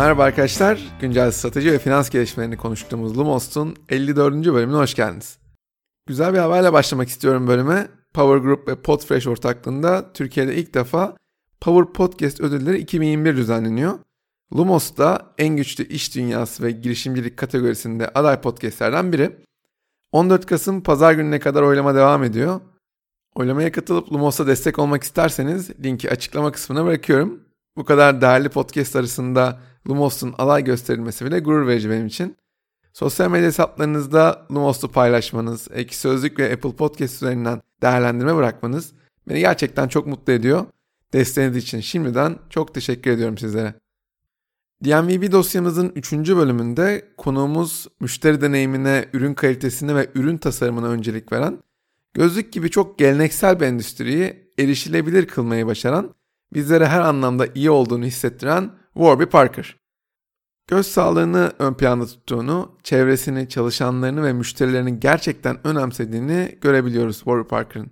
Merhaba arkadaşlar, güncel strateji ve finans gelişmelerini konuştuğumuz Lumos'un 54. bölümüne hoş geldiniz. Güzel bir haberle başlamak istiyorum bölüme. Power Group ve Podfresh ortaklığında Türkiye'de ilk defa Power Podcast ödülleri 2021 düzenleniyor. Lumos da en güçlü iş dünyası ve girişimcilik kategorisinde aday podcastlerden biri. 14 Kasım pazar gününe kadar oylama devam ediyor. Oylamaya katılıp Lumos'a destek olmak isterseniz linki açıklama kısmına bırakıyorum. Bu kadar değerli podcast arasında Lumos'un alay gösterilmesi bile gurur verici benim için. Sosyal medya hesaplarınızda Lumos'u paylaşmanız, Eki Sözlük ve Apple Podcast üzerinden değerlendirme bırakmanız beni gerçekten çok mutlu ediyor. Desteğiniz için şimdiden çok teşekkür ediyorum sizlere. DMVB dosyamızın 3. bölümünde konuğumuz müşteri deneyimine, ürün kalitesine ve ürün tasarımına öncelik veren, gözlük gibi çok geleneksel bir endüstriyi erişilebilir kılmayı başaran, bizlere her anlamda iyi olduğunu hissettiren Warby Parker. Göz sağlığını ön planda tuttuğunu, çevresini, çalışanlarını ve müşterilerini gerçekten önemsediğini görebiliyoruz Warby Parker'ın.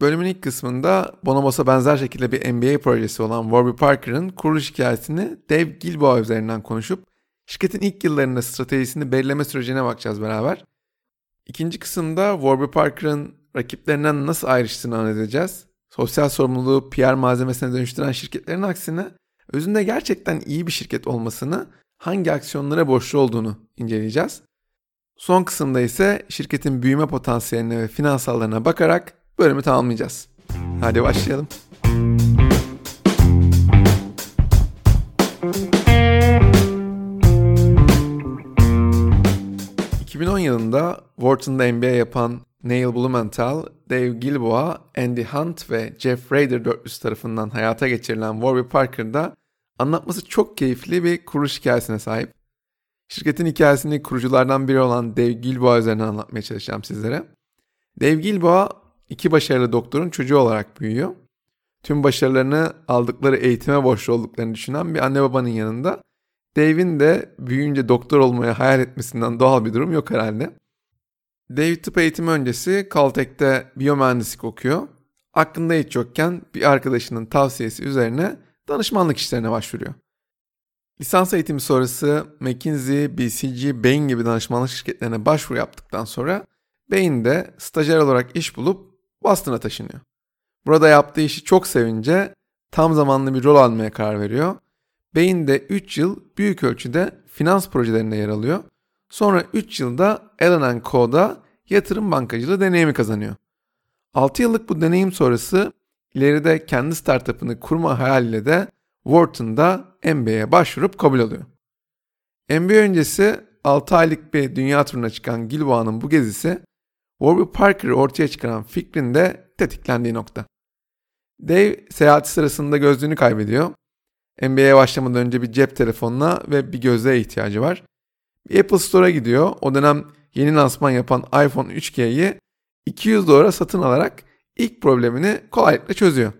Bölümün ilk kısmında Bonobos'a benzer şekilde bir MBA projesi olan Warby Parker'ın kuruluş hikayesini Dave Gilboa üzerinden konuşup şirketin ilk yıllarında stratejisini belirleme sürecine bakacağız beraber. İkinci kısımda Warby Parker'ın rakiplerinden nasıl ayrıştığını edeceğiz. Sosyal sorumluluğu PR malzemesine dönüştüren şirketlerin aksine özünde gerçekten iyi bir şirket olmasını, hangi aksiyonlara borçlu olduğunu inceleyeceğiz. Son kısımda ise şirketin büyüme potansiyeline ve finansallarına bakarak bölümü tamamlayacağız. Hadi başlayalım. ...2010 yılında Wharton'da MBA yapan Neil Blumenthal, Dave Gilboa, Andy Hunt ve Jeff Rader dörtlüsü tarafından hayata geçirilen Warby Parker'da anlatması çok keyifli bir kuruluş hikayesine sahip. Şirketin hikayesini kuruculardan biri olan Dave Gilboa üzerinden anlatmaya çalışacağım sizlere. Dave Gilboa iki başarılı doktorun çocuğu olarak büyüyor. Tüm başarılarını aldıkları eğitime borçlu olduklarını düşünen bir anne babanın yanında Dave'in de büyüyünce doktor olmaya hayal etmesinden doğal bir durum yok herhalde. Dave tıp eğitimi öncesi Caltech'te biyomühendislik okuyor. Aklında hiç yokken bir arkadaşının tavsiyesi üzerine danışmanlık işlerine başvuruyor. Lisans eğitimi sonrası McKinsey, BCG, Bain gibi danışmanlık şirketlerine başvuru yaptıktan sonra Bain'de stajyer olarak iş bulup Boston'a taşınıyor. Burada yaptığı işi çok sevince tam zamanlı bir rol almaya karar veriyor. Bain'de 3 yıl büyük ölçüde finans projelerinde yer alıyor. Sonra 3 yılda Allen Co'da yatırım bankacılığı deneyimi kazanıyor. 6 yıllık bu deneyim sonrası ileride kendi startup'ını kurma hayaliyle de Wharton'da MBA'ye başvurup kabul alıyor. MBA öncesi 6 aylık bir dünya turuna çıkan Gilboa'nın bu gezisi Warby Parker'ı ortaya çıkaran fikrin de tetiklendiği nokta. Dave seyahati sırasında gözlüğünü kaybediyor. MBA'ye başlamadan önce bir cep telefonuna ve bir gözlüğe ihtiyacı var. Bir Apple Store'a gidiyor. O dönem yeni lansman yapan iPhone 3G'yi 200 dolara satın alarak ilk problemini kolaylıkla çözüyor.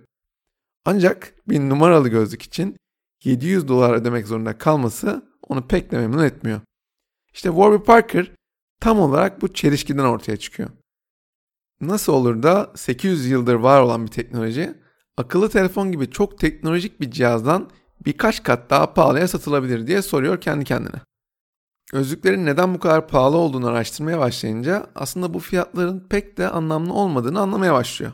Ancak bir numaralı gözlük için 700 dolar ödemek zorunda kalması onu pek de memnun etmiyor. İşte Warby Parker tam olarak bu çelişkiden ortaya çıkıyor. Nasıl olur da 800 yıldır var olan bir teknoloji akıllı telefon gibi çok teknolojik bir cihazdan birkaç kat daha pahalıya satılabilir diye soruyor kendi kendine. Gözlüklerin neden bu kadar pahalı olduğunu araştırmaya başlayınca aslında bu fiyatların pek de anlamlı olmadığını anlamaya başlıyor.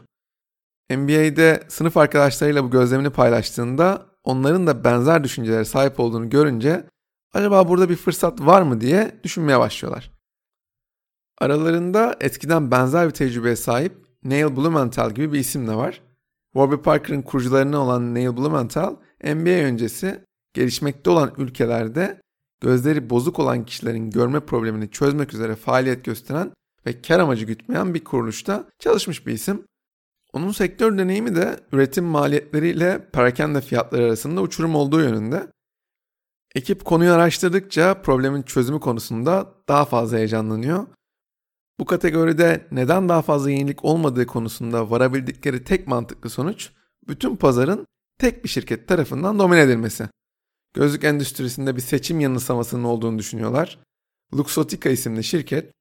NBA'de sınıf arkadaşlarıyla bu gözlemini paylaştığında onların da benzer düşüncelere sahip olduğunu görünce acaba burada bir fırsat var mı diye düşünmeye başlıyorlar. Aralarında eskiden benzer bir tecrübeye sahip Neil Blumenthal gibi bir isim de var. Warby Parker'ın kurucularından olan Neil Blumenthal, NBA öncesi gelişmekte olan ülkelerde gözleri bozuk olan kişilerin görme problemini çözmek üzere faaliyet gösteren ve kar amacı gütmeyen bir kuruluşta çalışmış bir isim. Onun sektör deneyimi de üretim maliyetleriyle perakende fiyatları arasında uçurum olduğu yönünde. Ekip konuyu araştırdıkça problemin çözümü konusunda daha fazla heyecanlanıyor. Bu kategoride neden daha fazla yenilik olmadığı konusunda varabildikleri tek mantıklı sonuç bütün pazarın tek bir şirket tarafından domine edilmesi. Gözlük endüstrisinde bir seçim yanılsamasının olduğunu düşünüyorlar. Luxottica isimli şirket,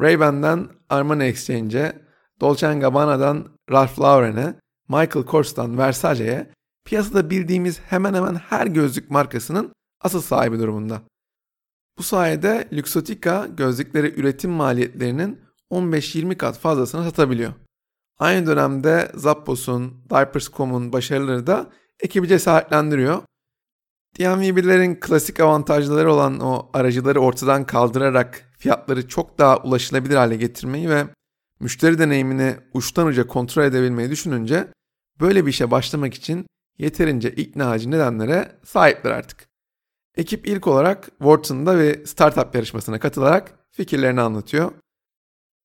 Ray-Ban'den Armani Exchange'e, Dolce Gabbana'dan Ralph Lauren'e, Michael Kors'tan Versace'ye piyasada bildiğimiz hemen hemen her gözlük markasının asıl sahibi durumunda. Bu sayede Luxottica gözlükleri üretim maliyetlerinin 15-20 kat fazlasını satabiliyor. Aynı dönemde Zappos'un, Diapers.com'un başarıları da ekibi cesaretlendiriyor. DMVB'lerin klasik avantajları olan o aracıları ortadan kaldırarak fiyatları çok daha ulaşılabilir hale getirmeyi ve müşteri deneyimini uçtan uca kontrol edebilmeyi düşününce böyle bir işe başlamak için yeterince ikna edici nedenlere sahipler artık. Ekip ilk olarak Wharton'da ve startup yarışmasına katılarak fikirlerini anlatıyor.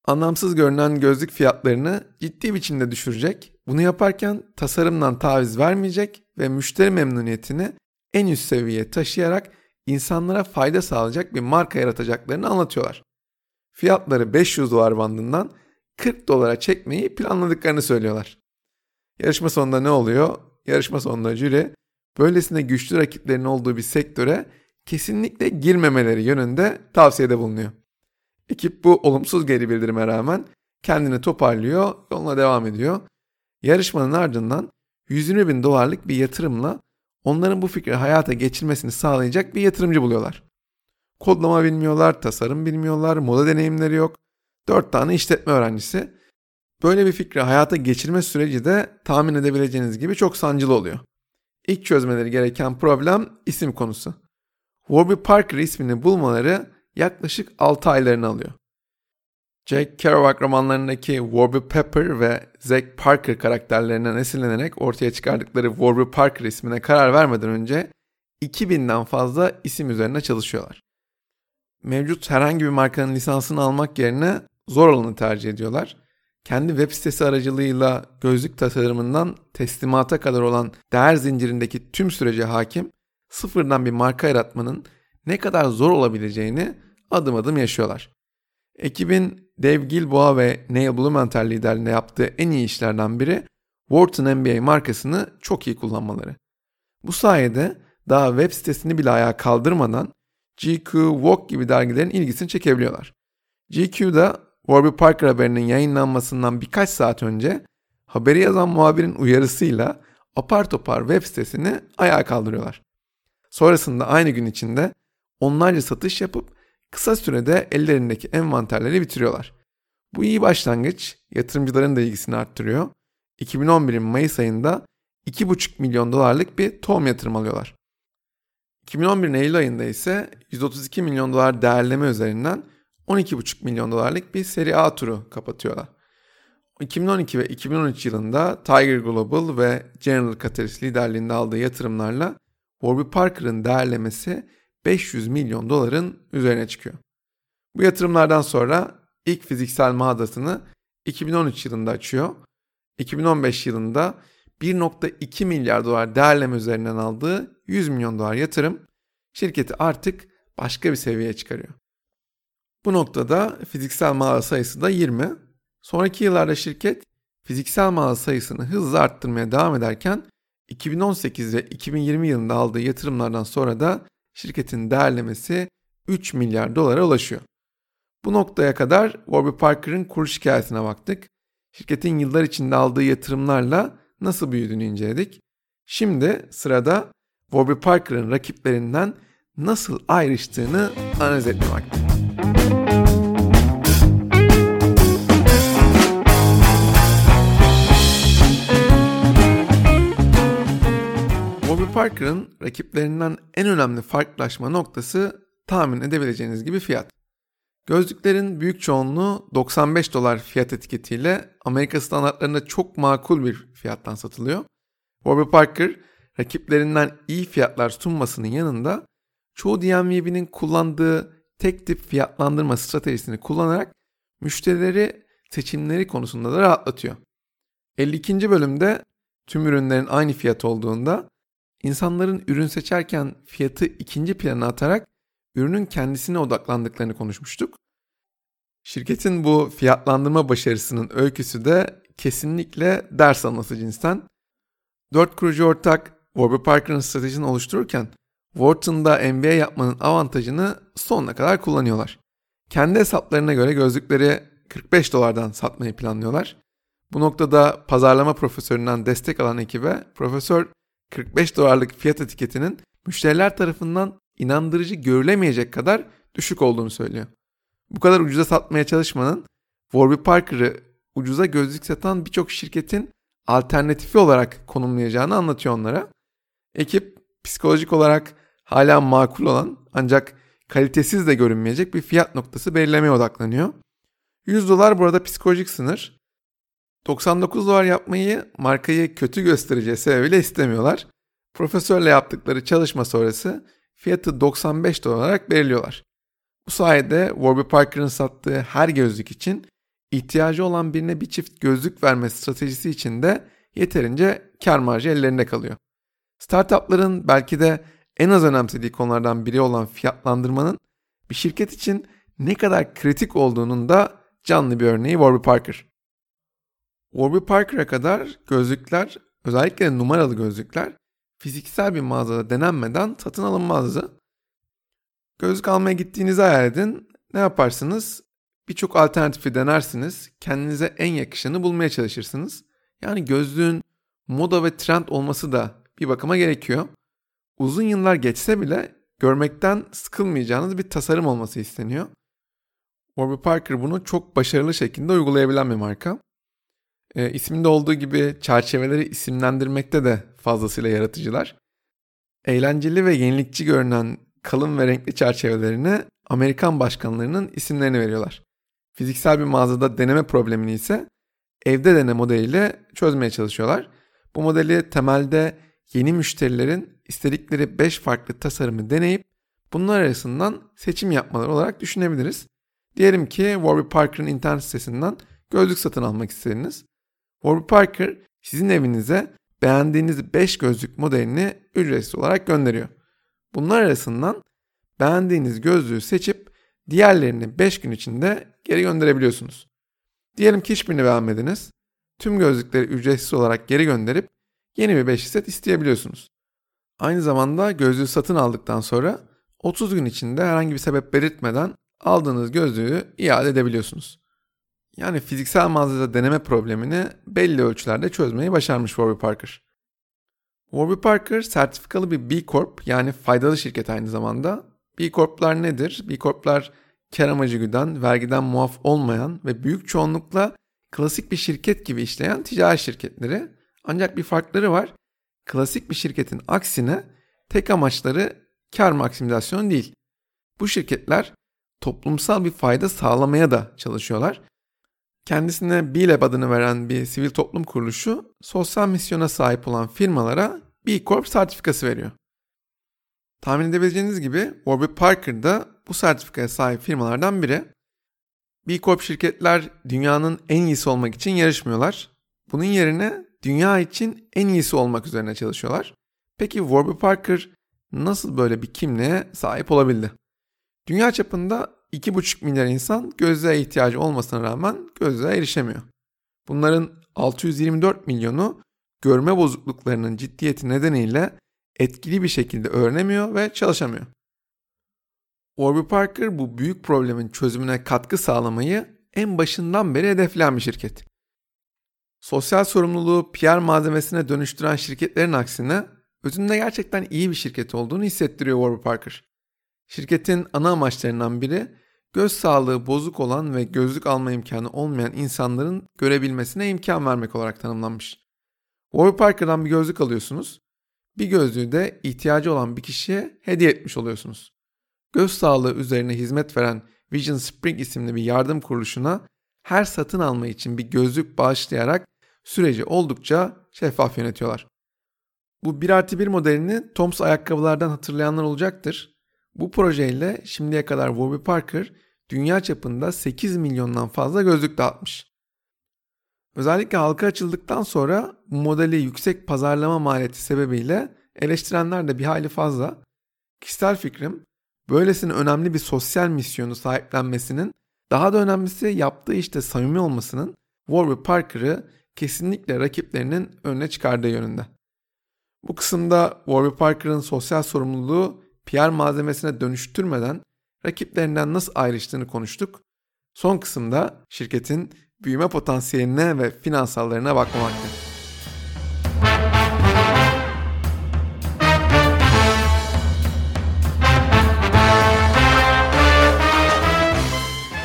Anlamsız görünen gözlük fiyatlarını ciddi biçimde düşürecek, bunu yaparken tasarımdan taviz vermeyecek ve müşteri memnuniyetini en üst seviyeye taşıyarak insanlara fayda sağlayacak bir marka yaratacaklarını anlatıyorlar. Fiyatları 500 dolar bandından 40 dolara çekmeyi planladıklarını söylüyorlar. Yarışma sonunda ne oluyor? Yarışma sonunda jüri böylesine güçlü rakiplerin olduğu bir sektöre kesinlikle girmemeleri yönünde tavsiyede bulunuyor. Ekip bu olumsuz geri bildirime rağmen kendini toparlıyor, yoluna devam ediyor. Yarışmanın ardından 120 bin dolarlık bir yatırımla onların bu fikri hayata geçirmesini sağlayacak bir yatırımcı buluyorlar. Kodlama bilmiyorlar, tasarım bilmiyorlar, moda deneyimleri yok. 4 tane işletme öğrencisi. Böyle bir fikri hayata geçirme süreci de tahmin edebileceğiniz gibi çok sancılı oluyor. İlk çözmeleri gereken problem isim konusu. Warby Parker ismini bulmaları yaklaşık 6 aylarını alıyor. Jack Kerouac romanlarındaki Warby Pepper ve Zack Parker karakterlerinden esinlenerek ortaya çıkardıkları Warby Parker ismine karar vermeden önce 2000'den fazla isim üzerine çalışıyorlar. Mevcut herhangi bir markanın lisansını almak yerine zor olanı tercih ediyorlar. Kendi web sitesi aracılığıyla gözlük tasarımından teslimata kadar olan değer zincirindeki tüm sürece hakim, sıfırdan bir marka yaratmanın ne kadar zor olabileceğini adım adım yaşıyorlar. Ekibin Dave Gilboa ve Neil Blumenthal liderliğinde yaptığı en iyi işlerden biri Wharton NBA markasını çok iyi kullanmaları. Bu sayede daha web sitesini bile ayağa kaldırmadan GQ, Vogue gibi dergilerin ilgisini çekebiliyorlar. GQ'da Warby Parker haberinin yayınlanmasından birkaç saat önce haberi yazan muhabirin uyarısıyla apar topar web sitesini ayağa kaldırıyorlar. Sonrasında aynı gün içinde onlarca satış yapıp kısa sürede ellerindeki envanterleri bitiriyorlar. Bu iyi başlangıç yatırımcıların da ilgisini arttırıyor. 2011'in Mayıs ayında 2,5 milyon dolarlık bir tohum yatırım alıyorlar. 2011'in Eylül ayında ise 132 milyon dolar değerleme üzerinden 12,5 milyon dolarlık bir seri A turu kapatıyorlar. 2012 ve 2013 yılında Tiger Global ve General Catalyst liderliğinde aldığı yatırımlarla Warby Parker'ın değerlemesi 500 milyon doların üzerine çıkıyor. Bu yatırımlardan sonra ilk fiziksel mağazasını 2013 yılında açıyor. 2015 yılında 1.2 milyar dolar değerleme üzerinden aldığı 100 milyon dolar yatırım şirketi artık başka bir seviyeye çıkarıyor. Bu noktada fiziksel mağaza sayısı da 20. Sonraki yıllarda şirket fiziksel mağaza sayısını hızla arttırmaya devam ederken 2018 ve 2020 yılında aldığı yatırımlardan sonra da şirketin değerlemesi 3 milyar dolara ulaşıyor. Bu noktaya kadar Warby Parker'ın kuruluş hikayesine baktık. Şirketin yıllar içinde aldığı yatırımlarla nasıl büyüdüğünü inceledik. Şimdi sırada Warby Parker'ın rakiplerinden nasıl ayrıştığını analiz etme vakti. Parker'ın rakiplerinden en önemli farklılaşma noktası tahmin edebileceğiniz gibi fiyat. Gözlüklerin büyük çoğunluğu 95 dolar fiyat etiketiyle Amerika standartlarında çok makul bir fiyattan satılıyor. Warby Parker rakiplerinden iyi fiyatlar sunmasının yanında çoğu DMVB'nin kullandığı tek tip fiyatlandırma stratejisini kullanarak müşterileri seçimleri konusunda da rahatlatıyor. 52. bölümde tüm ürünlerin aynı fiyat olduğunda insanların ürün seçerken fiyatı ikinci plana atarak ürünün kendisine odaklandıklarını konuşmuştuk. Şirketin bu fiyatlandırma başarısının öyküsü de kesinlikle ders alması cinsten. Dört kurucu ortak Warby Parker'ın stratejisini oluştururken Wharton'da MBA yapmanın avantajını sonuna kadar kullanıyorlar. Kendi hesaplarına göre gözlükleri 45 dolardan satmayı planlıyorlar. Bu noktada pazarlama profesöründen destek alan ekibe profesör 45 dolarlık fiyat etiketinin müşteriler tarafından inandırıcı görülemeyecek kadar düşük olduğunu söylüyor. Bu kadar ucuza satmaya çalışmanın Warby Parker'ı ucuza gözlük satan birçok şirketin alternatifi olarak konumlayacağını anlatıyor onlara. Ekip psikolojik olarak hala makul olan ancak kalitesiz de görünmeyecek bir fiyat noktası belirlemeye odaklanıyor. 100 dolar burada psikolojik sınır. 99 dolar yapmayı markayı kötü göstereceği sebebiyle istemiyorlar. Profesörle yaptıkları çalışma sonrası fiyatı 95 dolar olarak belirliyorlar. Bu sayede Warby Parker'ın sattığı her gözlük için ihtiyacı olan birine bir çift gözlük verme stratejisi için de yeterince kar marjı ellerinde kalıyor. Startupların belki de en az önemsediği konulardan biri olan fiyatlandırmanın bir şirket için ne kadar kritik olduğunun da canlı bir örneği Warby Parker. Warby Parker'a kadar gözlükler, özellikle numaralı gözlükler fiziksel bir mağazada denenmeden satın alınmazdı. Gözlük almaya gittiğinizi hayal edin. Ne yaparsınız? Birçok alternatifi denersiniz. Kendinize en yakışanı bulmaya çalışırsınız. Yani gözlüğün moda ve trend olması da bir bakıma gerekiyor. Uzun yıllar geçse bile görmekten sıkılmayacağınız bir tasarım olması isteniyor. Warby Parker bunu çok başarılı şekilde uygulayabilen bir marka. E, isminde olduğu gibi çerçeveleri isimlendirmekte de fazlasıyla yaratıcılar. Eğlenceli ve yenilikçi görünen kalın ve renkli çerçevelerini Amerikan başkanlarının isimlerini veriyorlar. Fiziksel bir mağazada deneme problemini ise evde dene modeliyle çözmeye çalışıyorlar. Bu modeli temelde yeni müşterilerin istedikleri 5 farklı tasarımı deneyip bunlar arasından seçim yapmaları olarak düşünebiliriz. Diyelim ki Warby Parker'ın internet sitesinden gözlük satın almak istediniz. Warby Parker sizin evinize beğendiğiniz 5 gözlük modelini ücretsiz olarak gönderiyor. Bunlar arasından beğendiğiniz gözlüğü seçip diğerlerini 5 gün içinde geri gönderebiliyorsunuz. Diyelim ki hiçbirini beğenmediniz. Tüm gözlükleri ücretsiz olarak geri gönderip yeni bir 5 set isteyebiliyorsunuz. Aynı zamanda gözlüğü satın aldıktan sonra 30 gün içinde herhangi bir sebep belirtmeden aldığınız gözlüğü iade edebiliyorsunuz. Yani fiziksel mağazada deneme problemini belli ölçülerde çözmeyi başarmış Warby Parker. Warby Parker sertifikalı bir B Corp yani faydalı şirket aynı zamanda. B Corp'lar nedir? B Corp'lar kar amacı güden, vergiden muaf olmayan ve büyük çoğunlukla klasik bir şirket gibi işleyen ticari şirketleri. Ancak bir farkları var. Klasik bir şirketin aksine tek amaçları kar maksimizasyonu değil. Bu şirketler toplumsal bir fayda sağlamaya da çalışıyorlar. Kendisine B-Lab adını veren bir sivil toplum kuruluşu sosyal misyona sahip olan firmalara B Corp sertifikası veriyor. Tahmin edebileceğiniz gibi Warby Parker da bu sertifikaya sahip firmalardan biri. B Corp şirketler dünyanın en iyisi olmak için yarışmıyorlar. Bunun yerine dünya için en iyisi olmak üzerine çalışıyorlar. Peki Warby Parker nasıl böyle bir kimliğe sahip olabildi? Dünya çapında 2,5 milyar insan gözlüğe ihtiyacı olmasına rağmen gözlüğe erişemiyor. Bunların 624 milyonu görme bozukluklarının ciddiyeti nedeniyle etkili bir şekilde öğrenemiyor ve çalışamıyor. Warby Parker bu büyük problemin çözümüne katkı sağlamayı en başından beri hedefleyen bir şirket. Sosyal sorumluluğu PR malzemesine dönüştüren şirketlerin aksine özünde gerçekten iyi bir şirket olduğunu hissettiriyor Warby Parker. Şirketin ana amaçlarından biri göz sağlığı bozuk olan ve gözlük alma imkanı olmayan insanların görebilmesine imkan vermek olarak tanımlanmış. Warby Parker'dan bir gözlük alıyorsunuz. Bir gözlüğü de ihtiyacı olan bir kişiye hediye etmiş oluyorsunuz. Göz sağlığı üzerine hizmet veren Vision Spring isimli bir yardım kuruluşuna her satın alma için bir gözlük bağışlayarak süreci oldukça şeffaf yönetiyorlar. Bu 1 artı 1 modelini Toms ayakkabılardan hatırlayanlar olacaktır. Bu projeyle şimdiye kadar Warby Parker dünya çapında 8 milyondan fazla gözlük dağıtmış. Özellikle halka açıldıktan sonra bu modeli yüksek pazarlama maliyeti sebebiyle eleştirenler de bir hayli fazla. Kişisel fikrim böylesine önemli bir sosyal misyonu sahiplenmesinin daha da önemlisi yaptığı işte samimi olmasının Warby Parker'ı kesinlikle rakiplerinin önüne çıkardığı yönünde. Bu kısımda Warby Parker'ın sosyal sorumluluğu PR malzemesine dönüştürmeden rakiplerinden nasıl ayrıştığını konuştuk. Son kısımda şirketin büyüme potansiyeline ve finansallarına bakmamakta.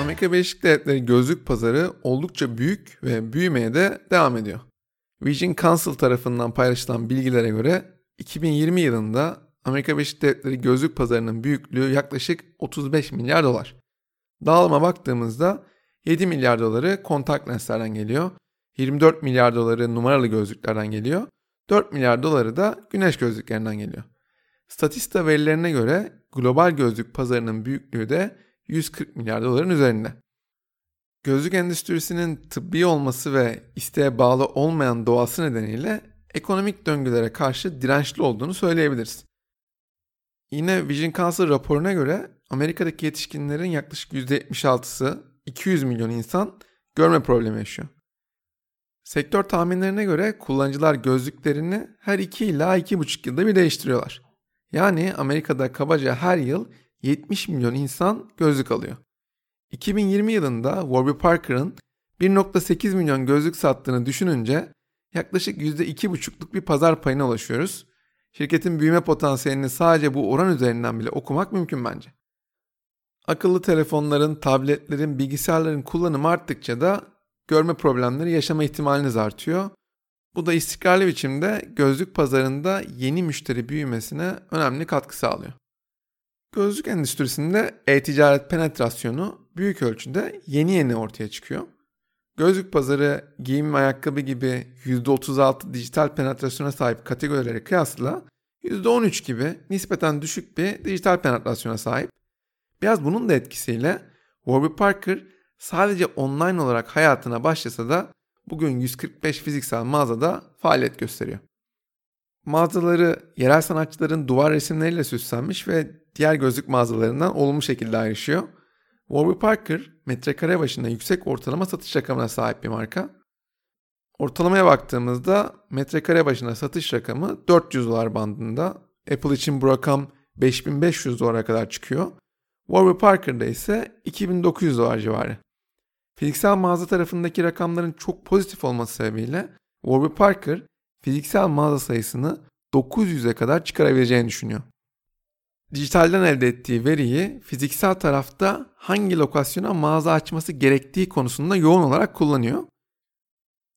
Amerika Birleşik Devletleri gözlük pazarı oldukça büyük ve büyümeye de devam ediyor. Vision Council tarafından paylaşılan bilgilere göre 2020 yılında Amerika Birleşik Devletleri gözlük pazarının büyüklüğü yaklaşık 35 milyar dolar. Dağılıma baktığımızda 7 milyar doları kontak lenslerden geliyor, 24 milyar doları numaralı gözlüklerden geliyor, 4 milyar doları da güneş gözlüklerinden geliyor. Statista verilerine göre global gözlük pazarının büyüklüğü de 140 milyar doların üzerinde. Gözlük endüstrisinin tıbbi olması ve isteğe bağlı olmayan doğası nedeniyle ekonomik döngülere karşı dirençli olduğunu söyleyebiliriz. Yine Vision Council raporuna göre Amerika'daki yetişkinlerin yaklaşık %76'sı 200 milyon insan görme problemi yaşıyor. Sektör tahminlerine göre kullanıcılar gözlüklerini her 2 ila 2,5 yılda bir değiştiriyorlar. Yani Amerika'da kabaca her yıl 70 milyon insan gözlük alıyor. 2020 yılında Warby Parker'ın 1.8 milyon gözlük sattığını düşününce yaklaşık %2,5'luk bir pazar payına ulaşıyoruz. Şirketin büyüme potansiyelini sadece bu oran üzerinden bile okumak mümkün bence. Akıllı telefonların, tabletlerin, bilgisayarların kullanımı arttıkça da görme problemleri yaşama ihtimaliniz artıyor. Bu da istikrarlı biçimde gözlük pazarında yeni müşteri büyümesine önemli katkı sağlıyor. Gözlük endüstrisinde e-ticaret penetrasyonu büyük ölçüde yeni yeni ortaya çıkıyor. Gözlük pazarı giyim ve ayakkabı gibi %36 dijital penetrasyona sahip kategorilere kıyasla %13 gibi nispeten düşük bir dijital penetrasyona sahip. Biraz bunun da etkisiyle Warby Parker sadece online olarak hayatına başlasa da bugün 145 fiziksel mağazada faaliyet gösteriyor. Mağazaları yerel sanatçıların duvar resimleriyle süslenmiş ve diğer gözlük mağazalarından olumlu şekilde ayrışıyor. Warby Parker metrekare başına yüksek ortalama satış rakamına sahip bir marka. Ortalamaya baktığımızda metrekare başına satış rakamı 400 dolar bandında. Apple için bu rakam 5500 dolara kadar çıkıyor. Warby Parker'da ise 2900 dolar civarı. Fiziksel mağaza tarafındaki rakamların çok pozitif olması sebebiyle Warby Parker fiziksel mağaza sayısını 900'e kadar çıkarabileceğini düşünüyor. Dijitalden elde ettiği veriyi fiziksel tarafta hangi lokasyona mağaza açması gerektiği konusunda yoğun olarak kullanıyor.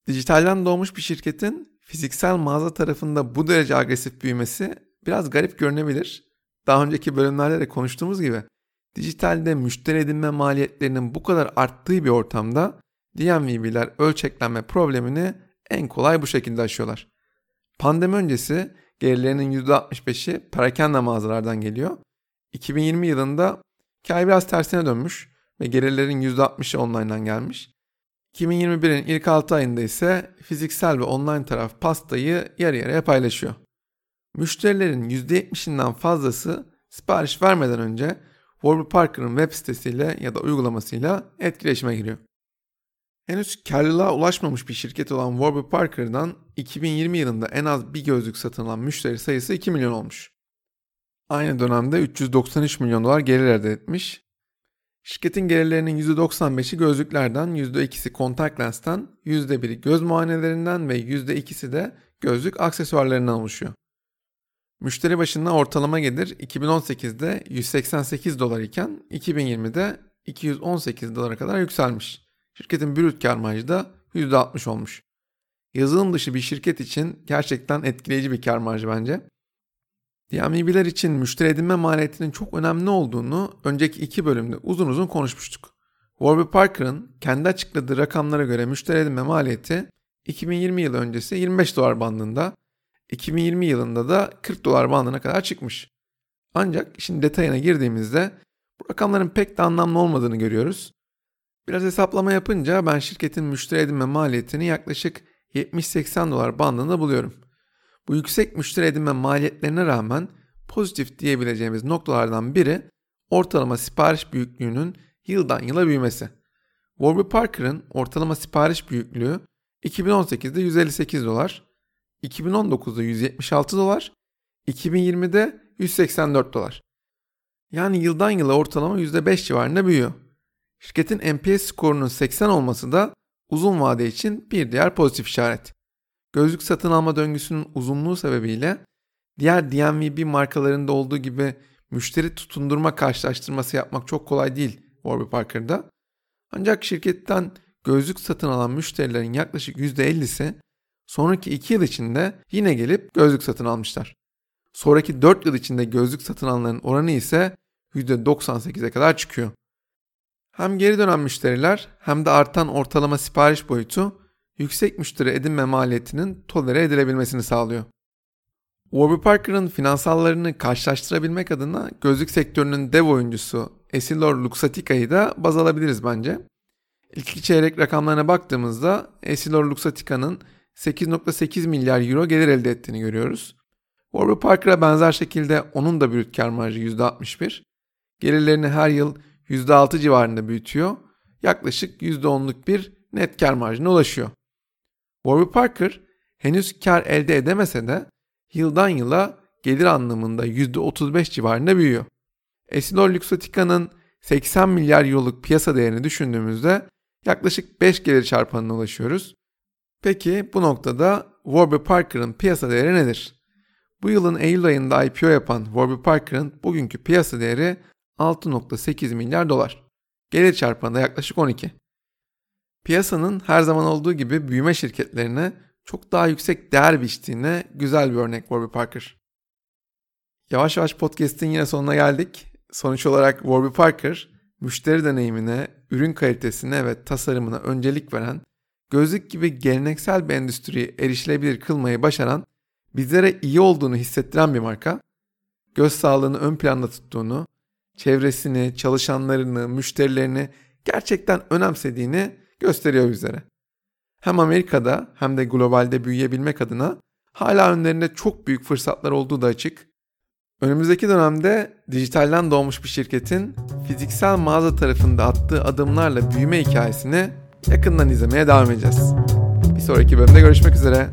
Dijitalden doğmuş bir şirketin fiziksel mağaza tarafında bu derece agresif büyümesi biraz garip görünebilir. Daha önceki bölümlerde de konuştuğumuz gibi dijitalde müşteri edinme maliyetlerinin bu kadar arttığı bir ortamda DMV'ler ölçeklenme problemini en kolay bu şekilde aşıyorlar. Pandemi öncesi gelirlerinin %65'i perakende mağazalardan geliyor. 2020 yılında hikaye biraz tersine dönmüş ve gelirlerin %60'ı online'dan gelmiş. 2021'in ilk 6 ayında ise fiziksel ve online taraf pastayı yarı yarıya paylaşıyor. Müşterilerin %70'inden fazlası sipariş vermeden önce Warby Parker'ın web sitesiyle ya da uygulamasıyla etkileşime giriyor. Henüz karlılığa ulaşmamış bir şirket olan Warby Parker'dan 2020 yılında en az bir gözlük satın alan müşteri sayısı 2 milyon olmuş. Aynı dönemde 393 milyon dolar gelir elde etmiş. Şirketin gelirlerinin %95'i gözlüklerden, %2'si kontak lensten, %1'i göz muayenelerinden ve %2'si de gözlük aksesuarlarından oluşuyor. Müşteri başına ortalama gelir 2018'de 188 dolar iken 2020'de 218 dolara kadar yükselmiş. Şirketin brüt kar marjı da %60 olmuş. Yazılım dışı bir şirket için gerçekten etkileyici bir kar marjı bence. DMV'ler için müşteri edinme maliyetinin çok önemli olduğunu önceki iki bölümde uzun uzun konuşmuştuk. Warby Parker'ın kendi açıkladığı rakamlara göre müşteri edinme maliyeti 2020 yılı öncesi 25 dolar bandında, 2020 yılında da 40 dolar bandına kadar çıkmış. Ancak şimdi detayına girdiğimizde bu rakamların pek de anlamlı olmadığını görüyoruz. Biraz hesaplama yapınca ben şirketin müşteri edinme maliyetini yaklaşık 70-80 dolar bandında buluyorum. Bu yüksek müşteri edinme maliyetlerine rağmen pozitif diyebileceğimiz noktalardan biri ortalama sipariş büyüklüğünün yıldan yıla büyümesi. Warby Parker'ın ortalama sipariş büyüklüğü 2018'de 158 dolar, 2019'da 176 dolar, 2020'de 184 dolar. Yani yıldan yıla ortalama %5 civarında büyüyor. Şirketin NPS skorunun 80 olması da uzun vade için bir diğer pozitif işaret. Gözlük satın alma döngüsünün uzunluğu sebebiyle diğer DMVB markalarında olduğu gibi müşteri tutundurma karşılaştırması yapmak çok kolay değil Warby Parker'da. Ancak şirketten gözlük satın alan müşterilerin yaklaşık %50'si sonraki 2 yıl içinde yine gelip gözlük satın almışlar. Sonraki 4 yıl içinde gözlük satın alanların oranı ise %98'e kadar çıkıyor. Hem geri dönen müşteriler hem de artan ortalama sipariş boyutu yüksek müşteri edinme maliyetinin tolere edilebilmesini sağlıyor. Warby Parker'ın finansallarını karşılaştırabilmek adına gözlük sektörünün dev oyuncusu Essilor Luxottica'yı da baz alabiliriz bence. İlk çeyrek rakamlarına baktığımızda Essilor Luxottica'nın 8.8 milyar euro gelir elde ettiğini görüyoruz. Warby Parker'a benzer şekilde onun da brüt kar marjı %61. Gelirlerini her yıl %6 civarında büyütüyor. Yaklaşık %10'luk bir net kar marjına ulaşıyor. Warby Parker henüz kar elde edemese de yıldan yıla gelir anlamında %35 civarında büyüyor. Essilor Luxottica'nın 80 milyar euroluk piyasa değerini düşündüğümüzde yaklaşık 5 gelir çarpanına ulaşıyoruz. Peki bu noktada Warby Parker'ın piyasa değeri nedir? Bu yılın Eylül ayında IPO yapan Warby Parker'ın bugünkü piyasa değeri 6.8 milyar dolar. Gelir çarpanı da yaklaşık 12. Piyasanın her zaman olduğu gibi büyüme şirketlerine çok daha yüksek değer biçtiğine güzel bir örnek Warby Parker. Yavaş yavaş podcast'in yine sonuna geldik. Sonuç olarak Warby Parker, müşteri deneyimine, ürün kalitesine ve tasarımına öncelik veren, gözlük gibi geleneksel bir endüstriyi erişilebilir kılmayı başaran, bizlere iyi olduğunu hissettiren bir marka, göz sağlığını ön planda tuttuğunu, çevresini, çalışanlarını, müşterilerini gerçekten önemsediğini gösteriyor bizlere. Hem Amerika'da hem de globalde büyüyebilmek adına hala önlerinde çok büyük fırsatlar olduğu da açık. Önümüzdeki dönemde dijitalden doğmuş bir şirketin fiziksel mağaza tarafında attığı adımlarla büyüme hikayesini yakından izlemeye devam edeceğiz. Bir sonraki bölümde görüşmek üzere.